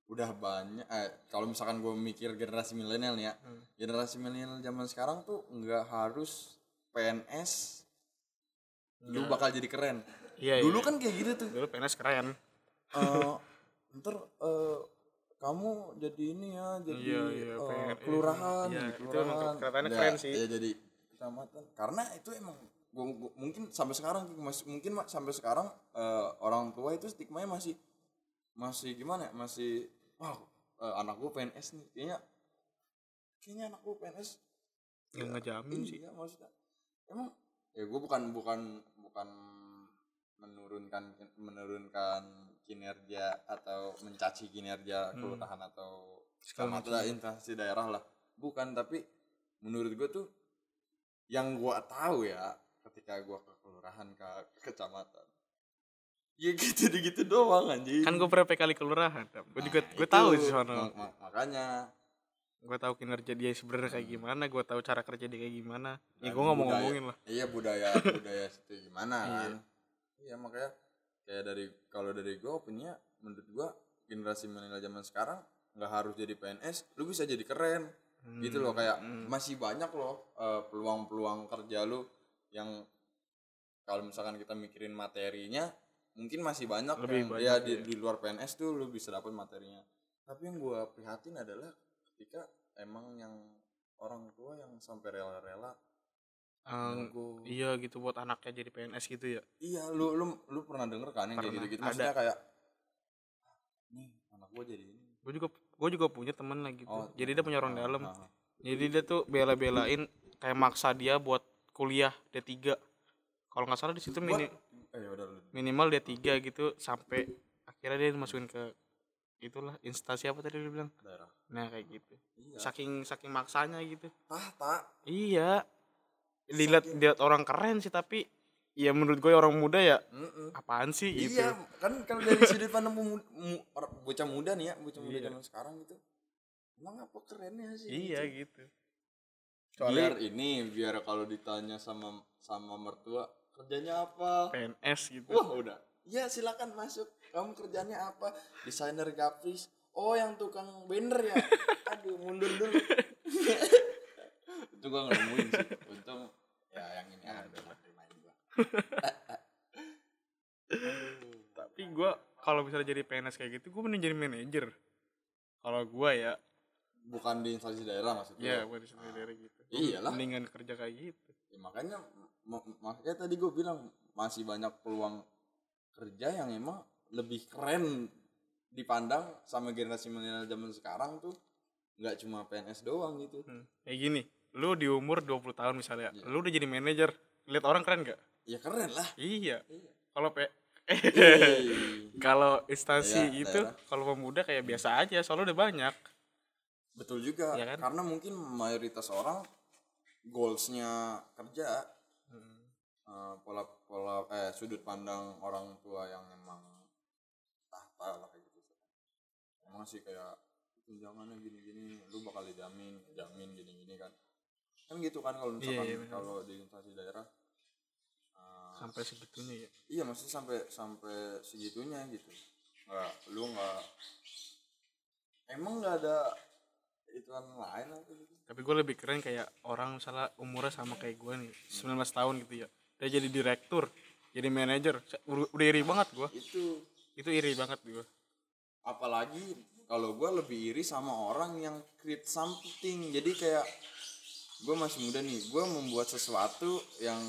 udah banyak eh kalau misalkan gua mikir generasi milenial ya. Hmm. Generasi milenial zaman sekarang tuh nggak harus PNS lu bakal jadi keren. iya Dulu iya. kan kayak gitu tuh. dulu PNS keren Eh ntar eh kamu jadi ini ya jadi Iya, iya, eh, pengen- kelurahan iya, jadi itu emang kelurahan. kelihatannya Ya, keren sih. ya jadi kecamatan karena itu emang gua, gua- mungkin sampai sekarang masih mungkin sampai sekarang eh, orang tua itu stigmanya masih masih gimana ya masih wow eh, anak gua PNS nih kayaknya kayaknya anak gua PNS Nggak ngejamin sih. iya maksudnya emang ya gua bukan bukan bukan menurunkan menurunkan kinerja atau mencaci kinerja Hmm. kelurahan atau Segala kecamatan instansi daerah lah bukan tapi menurut gue tuh yang gua tahu ya ketika gua ke kelurahan ke, ke kecamatan ya gitu gitu doang anjing Kan gue berapa kali kelurahan. Gue juga Nah, gue itu. tahu sih sono. Ma- ma- makanya Gue tahu kinerja dia sebenarnya kayak gimana, gue tahu cara kerja dia kayak gimana. Ya Dan gue nggak mau ngomongin lah. iya budaya budaya situ gimana kan iya makanya kayak dari kalau dari gua punya menurut gua generasi milenial zaman sekarang nggak harus jadi PNS lu bisa jadi keren gitu loh kayak Hmm. masih banyak loh eh, peluang-peluang kerja lu yang kalau misalkan kita mikirin materinya mungkin masih banyak Lebih yang ya banyak, di, iya. di luar PNS tuh lu bisa dapat materinya tapi yang gua prihatin adalah ketika emang yang orang tua yang sampai rela-rela Eh, nunggu iya gitu buat anaknya jadi PNS gitu ya. iya lu lu lu pernah denger kan yang kayak Pernah, gitu-gitu ada. maksudnya kayak nih anak gua jadi ini Gue juga gue juga punya temen lah gitu. Oh, Jadi dia punya orang ah, dalam. ah, ah. Jadi dia tuh bela-belain kayak maksa dia buat kuliah D3. Kalau nggak salah di situ Gua- mini, eh lu minimal D3 gitu sampai akhirnya dia dimasukin ke itulah instansi apa tadi dia bilang. daerah Nah, kayak gitu. iya Saking saking maksanya gitu. ah tak Iya. Dilihat dilihat orang keren sih tapi ya menurut gue orang muda ya Mm-mm. apaan sih gitu. Iya, kan kalau dari sudut pandang mu- or- bocah muda nih ya, bocah muda Iya. zaman sekarang gitu. Emang apa kerennya sih? Iya gitu? gitu. Biar ini, biar kalau ditanya sama sama mertua, kerjanya apa? PNS gitu. Wah, udah. Ya, silakan masuk. Kamu kerjanya apa? Desainer grafis. Oh, yang tukang banner ya? Aduh, mundur dulu. Itu gua nggak nemuin sih. Untung ya yang ini ada lah terima gua. Tapi gue kalau misalnya jadi PNS kayak gitu, gue mending jadi manajer. Kalau gue ya, Bukan di instansi daerah maksudnya. ya gue di daerah gitu. Iyalah. Mendingan kerja kayak gitu. Ya, makanya ma- makanya tadi gue bilang masih banyak peluang kerja yang emang lebih keren dipandang sama generasi milenial zaman sekarang tuh nggak cuma PNS doang gitu Hmm. Kayak gini, lu di umur 20 tahun misalnya, Iya. lu udah jadi manajer, lihat orang keren gak? ya keren lah Iya. Iya. Kalau P Hei. kalau instansi Iya, itu kalau pemuda kayak biasa aja, soalnya udah banyak. betul juga Iya kan? karena mungkin mayoritas orang goalsnya kerja Hmm. eh, pola pola eh sudut pandang orang tua yang emang tahta lah kayak gitu emang sih kayak tunjangannya gini-gini lu bakal dijamin jamin gini-gini kan kan gitu kan kalau misalkan iya, benar. kalau di instansi daerah eh, Sampai segitunya ya. iya maksudnya sampai sampai segitunya gitu nggak lu nggak emang nggak ada ituan lain apa gitu Tapi gue lebih keren kayak orang misalnya umurnya sama kayak gue nih, 19 tahun gitu ya. Dia jadi direktur, jadi manajer. Udah udah iri banget gue. itu Itu iri banget gue. apalagi kalau gue lebih iri sama orang yang create something jadi kayak gue masih muda nih. Gue membuat sesuatu yang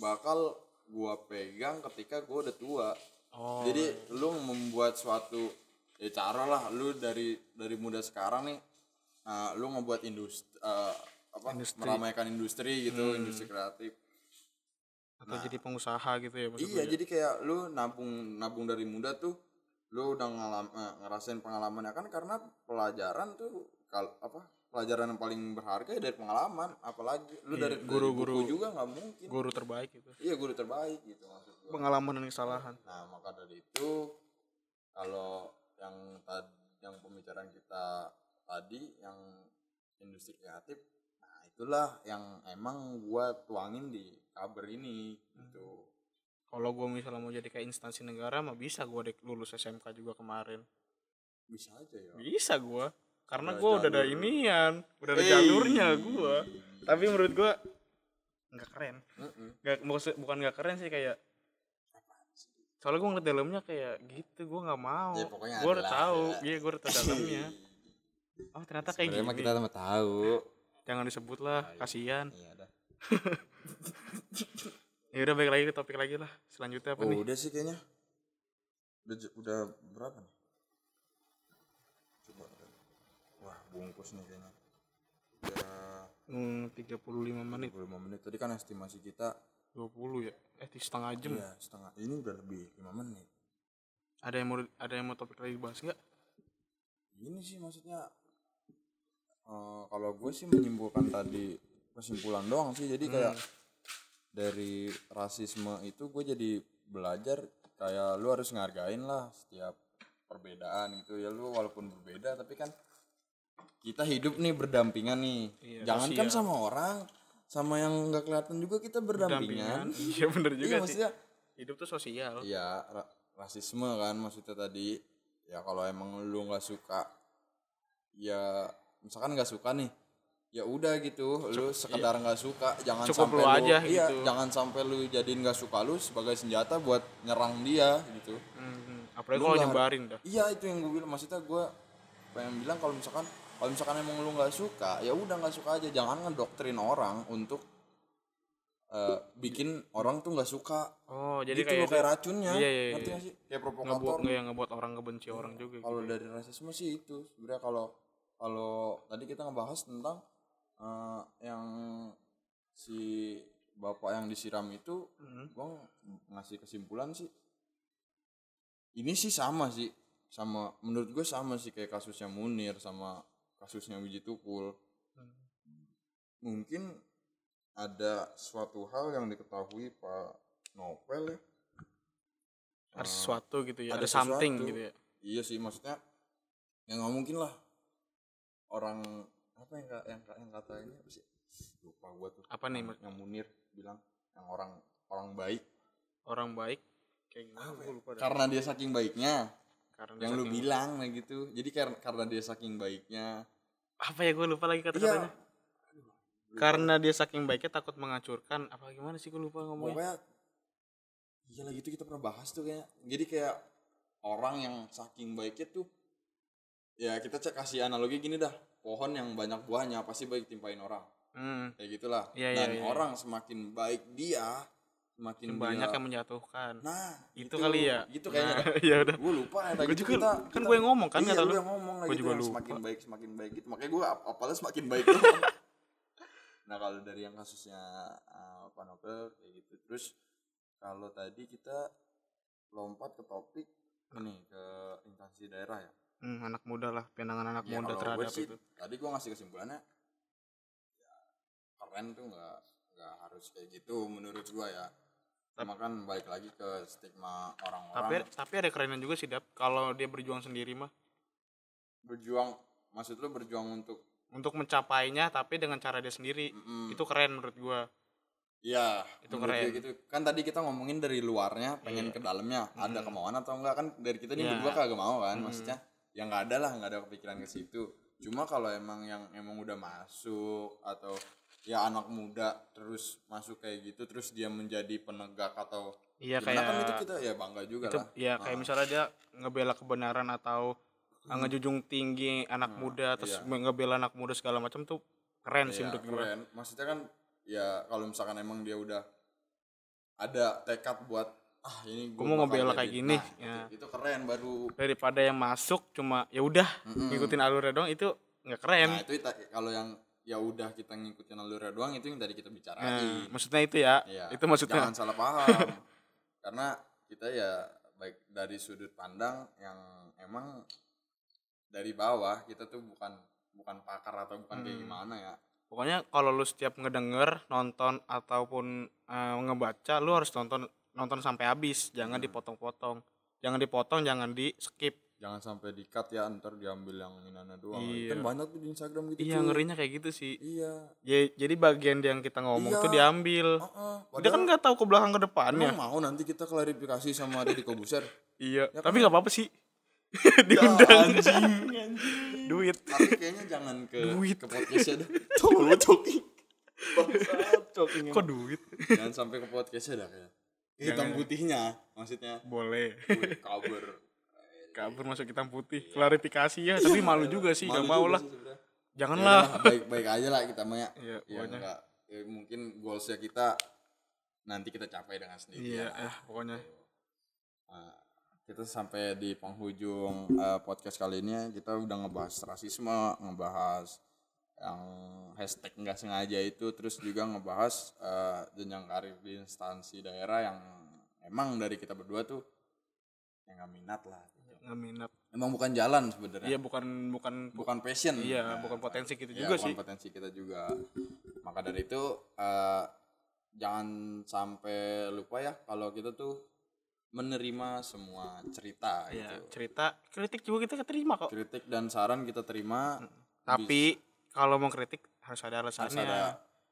bakal gue pegang ketika gue udah tua. Oh. jadi lu membuat suatu ya cara lah. Lu dari dari muda sekarang nih uh, lu ngebuat industri apa Industri. meramaikan industri gitu industri kreatif. Atau jadi pengusaha gitu ya iya ya. jadi kayak lu nabung nabung dari muda tuh lu udah ngalam, eh, ngerasain pengalamannya. Kan karena pelajaran tuh kal apa pelajaran yang paling berharga ya dari pengalaman apalagi lu Iya, dari guru-guru. buku juga nggak mungkin. guru terbaik gitu iya guru terbaik gitu maksud gua. Pengalaman dan kesalahan. Nah maka dari itu kalau yang tadi yang pembicaraan kita tadi yang industri kreatif nah itulah yang emang gua tuangin di kabar ini gitu. Kalau gue misalnya mau jadi kayak instansi negara mah bisa gue dek lulus SMK juga kemarin. Bisa aja ya. Bisa gue karena gue udah ada inian udah ada Hey. jalurnya gue tapi menurut gue nggak keren. Nggak maksud bukan nggak keren sih kayak soalnya gue ngeliat dalamnya kayak gitu gue nggak mau. Ya, gue udah tahu. ya. iya gue udah tahu dalamnya. Oh ternyata kayak gini kita sama tahu. Jangan disebut lah kasihan. Iya dah ya udah balik lagi ke topik lagi lah. Selanjutnya apa oh nih? Udah sih kayaknya. Udah udah berapa nih coba wah bungkus nih kayaknya. Udah hmm, 35 menit. 25 menit. Tadi kan estimasi kita 20 ya? Eh di setengah jam. Iya setengah. Ini udah lebih 5 menit. Ada yang mau ada yang mau topik lagi dibahas nggak? Ini sih maksudnya eh, kalau gue sih menyimpulkan tadi kesimpulan doang sih. Jadi kayak dari rasisme itu gue jadi belajar kayak lu harus ngargain lah setiap perbedaan gitu ya. Lu walaupun berbeda tapi kan kita hidup nih berdampingan nih Iya, jangan kan sama orang sama yang nggak kelihatan juga kita berdampingan Dampingan. iya bener juga iya sih maksudnya hidup tuh sosial Iya, ra- rasisme kan maksudnya tadi. Ya kalau emang lu nggak suka ya misalkan nggak suka nih. Ya udah gitu, lu sekedar nggak suka, jangan iya. Cukup sampai lu aja iya, gitu. jangan sampai lu jadiin nggak suka lu sebagai senjata buat nyerang dia gitu. Hmm, apalagi Lu kalau nyebarin dah Iya, itu yang gue bilang maksudnya gue pengen bilang kalau misalkan kalau misalkan emang lu nggak suka, ya udah nggak suka aja, jangan ngedoktrin orang untuk eh, bikin orang tuh nggak suka. Oh jadi gitu kayak loh, kayak racunnya. Iya, iya, ngerti iya. gak sih? Kayak ngebuat provokator. nggak yang ngebuat orang ngebenci orang juga kalau gitu. dari rasisme sih itu sebenarnya kalau kalau tadi kita ngebahas tentang eh, yang si bapak yang disiram itu Mhm. gua ngasih kesimpulan sih. Ini sih sama sih sama menurut gue sama sih kayak kasusnya Munir sama kasusnya Wiji Tukul. Mungkin ada suatu hal yang diketahui Pak Novel ya. Ada Eh, sesuatu gitu ya ada ada, something sesuatu. gitu ya. Iya sih maksudnya ya nggak mungkin lah orang apa yang yang yang kata ini apa sih? Lupa gua tuh. Apa nih yang, Munir bilang yang orang orang baik. Orang baik kayak gimana? Ya? lupa karena dia saking baiknya karena yang lu saking- bilang kayak gitu. Jadi karena karena dia saking baiknya. Apa ya gue lupa lagi iya. Kata-katanya karena dia saking baiknya takut menghancurkan. Apa gimana sih gue lupa ngomongnya? Pokoknya iya lah gitu kita pernah bahas tuh kayak. Jadi kayak orang yang saking baiknya tuh ya kita cek kasih analogi gini dah. Pohon yang banyak buahnya pasti baik timpain orang. Hmm, kayak gitulah. Iya, iya, dan iya. orang semakin baik dia semakin yang banyak dia- yang menjatuhkan. Nah itu, kali ya? gitu kayaknya. Nah, ya udah. Gue lupa ya gue gitu juga kita, kan gue ngomong kan iya, kata lu. yang ngomong lah Gua gitu lupa. semakin baik semakin baik gitu. Makanya gue ap apalah semakin baik. Tuh nah kalau dari yang kasusnya uh, Pak Nobel kayak gitu. Terus kalau tadi kita lompat ke topik ini ke instansi daerah ya. Hmm, anak muda lah pandangan anak Ya, muda gue terhadap sih, itu. tadi gue ngasih kesimpulannya ya keren tuh nggak nggak harus kayak gitu menurut gue ya cuma kan balik lagi ke stigma tapi orang-orang tapi ada kerenan juga sih dap kalau dia berjuang sendiri mah berjuang maksud lu berjuang untuk untuk mencapainya tapi dengan cara dia sendiri mm, itu keren menurut gua Iya, Itu keren. gitu. Kan tadi kita ngomongin dari luarnya, pengen Iya. ke dalamnya, ada Mm. kemauan atau enggak kan dari kita nih berdua kagak mau kan, Mm. maksudnya ya nggak ada lah, nggak ada kepikiran ke situ. Cuma kalau emang yang emang udah masuk atau ya anak muda terus masuk kayak gitu, terus dia menjadi penegak atau iya gimana kan itu kayak kita ya bangga juga itu lah. ya kayak Ah. misalnya dia ngebela kebenaran atau uh, ngejunjung tinggi anak Hmm, muda terus iya. ngebela anak muda segala macam tuh keren sih Iya, menurut gua keren. Maksudnya kan ya kalau misalkan emang dia udah ada tekad buat ah ini gua mau ngebela jadi." kayak gini, Nah, ya. itu, itu keren baru daripada yang masuk cuma ya udah Mm-mm. ngikutin alurnya doang itu nggak keren Nah itu kalau yang ya udah kita ngikutin alurnya doang itu yang tadi kita Nah, bicarain. maksudnya itu ya Iya, itu maksudnya Jangan salah paham. Karena kita ya baik dari sudut pandang yang emang dari bawah kita tuh bukan bukan pakar atau bukan kayak Hmm. gimana ya. pokoknya kalau lu setiap ngedenger nonton ataupun eh, ngebaca lu harus nonton nonton sampai habis jangan Hmm. dipotong-potong jangan dipotong jangan di skip Jangan sampai di cut ya ntar diambil yang inana doang. Iya. Kan banyak tuh di Instagram gitu. iya cuy. ngerinya kayak gitu sih Iya. Ya- jadi bagian yang kita ngomong Iya. tuh diambil Heeh. dia kan nggak tahu ke belakang ke depannya Emang mau nanti kita klarifikasi sama Deddy Kobuser? iya Ya tapi kan? nggak apa-apa sih Ya, diundang anjing, anjing. duit Tapi kayaknya jangan ke Duit. ke podcastnya dah. Tuh lu coking. Bangsat kok duit Jangan sampai ke podcastnya dah kayak. Hitam Jangan. putihnya maksudnya. boleh Cover. Kabur masuk hitam putih klarifikasi ya tapi malu juga sih nggak mau juga lah janganlah Ya udah, baik-baik aja lah kita mah ya. Iya, Ya enggak. Ya, mungkin goalsnya kita nanti kita capai dengan sendirinya iya lah. eh, pokoknya Nah, kita sampai di penghujung eh, podcast kali ini kita udah ngebahas rasisme, ngebahas yang hashtag nggak sengaja itu, terus juga ngebahas eh, jenjang karir di instansi daerah yang emang dari kita berdua tuh yang nggak minat lah. Nggak minat. Emang bukan jalan sebenarnya, iya bukan bukan bukan passion. iya Nah, bukan potensi gitu ya, juga bukan sih. potensi kita juga. Maka dari itu eh, jangan sampai lupa ya kalau kita tuh menerima semua cerita Iya, gitu. cerita kritik juga kita terima kok. Kritik dan saran kita terima. Tapi kalau mau kritik harus ada harus alasannya ada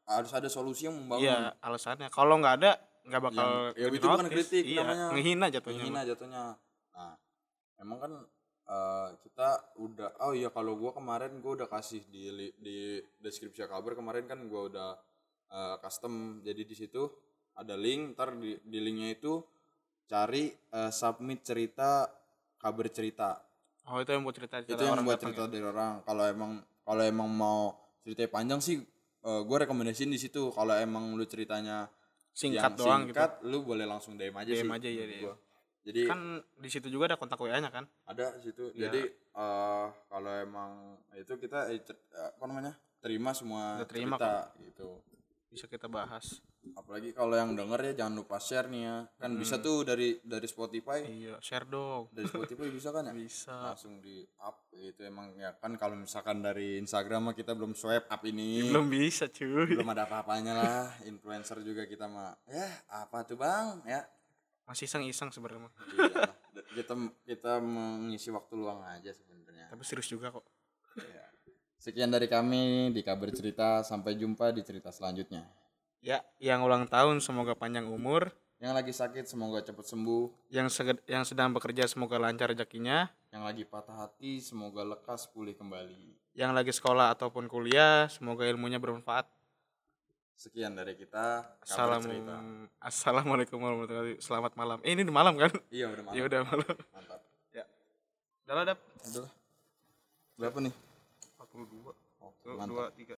harus ada solusi yang membangun. Iya alasannya. Kalau nggak ada nggak bakal Yang- ya itu bukan kritik iya, namanya. ngehina jatuhnya. Menghina jatuhnya. Nah emang kan eh, kita udah oh iya kalau gua kemarin gua udah kasih di di deskripsi kabar kemarin kan gua udah eh, custom. Jadi di situ ada link ntar di, di linknya itu cari eh, submit cerita kabar cerita. Oh itu yang buat cerita itu yang buat cerita dari orang. Kalau emang kalau emang mau ceritanya panjang sih gue rekomendasiin di situ. Kalau emang lu ceritanya singkat yang doang singkat, lu boleh langsung DM aja DM sih aja, iya. gua. Jadi kan di situ juga ada kontak wa nya kan? Ada di situ. Iya. jadi eh, kalau emang itu kita eh, eh, apa namanya terima semua Udah terima cerita gitu. Bisa kita bahas. Apalagi kalau yang denger ya jangan lupa share nih ya. Kan bisa tuh dari dari Spotify. Iya share dong. Dari Spotify bisa kan ya? Bisa. Langsung di up gitu emang ya kan kalau misalkan dari Instagram mah kita belum swipe up ini. Belum bisa cuy. Belum ada apa-apanya lah. Influencer juga kita mah ya apa tuh bang? Ya masih iseng iseng sebenarnya. Iya. Kita kita mengisi waktu luang aja sebenarnya. Tapi serius juga kok. Ya. sekian dari kami di kabar cerita. Sampai jumpa di cerita selanjutnya. Ya yang ulang tahun semoga panjang umur. Yang lagi sakit semoga cepat sembuh. Yang seged- yang sedang bekerja semoga lancar rezekinya. Yang lagi patah hati semoga lekas pulih kembali. Yang lagi sekolah ataupun kuliah semoga ilmunya bermanfaat sekian dari kita Salam cerita Assalamualaikum warahmatullahi wabarakatuh. Selamat malam. Eh, ini udah malam kan? iya udah Ya mantap udah malam. mantap Ya. Udah lah, Dap. Udah berapa nih 42. Oke, mantap. 2 3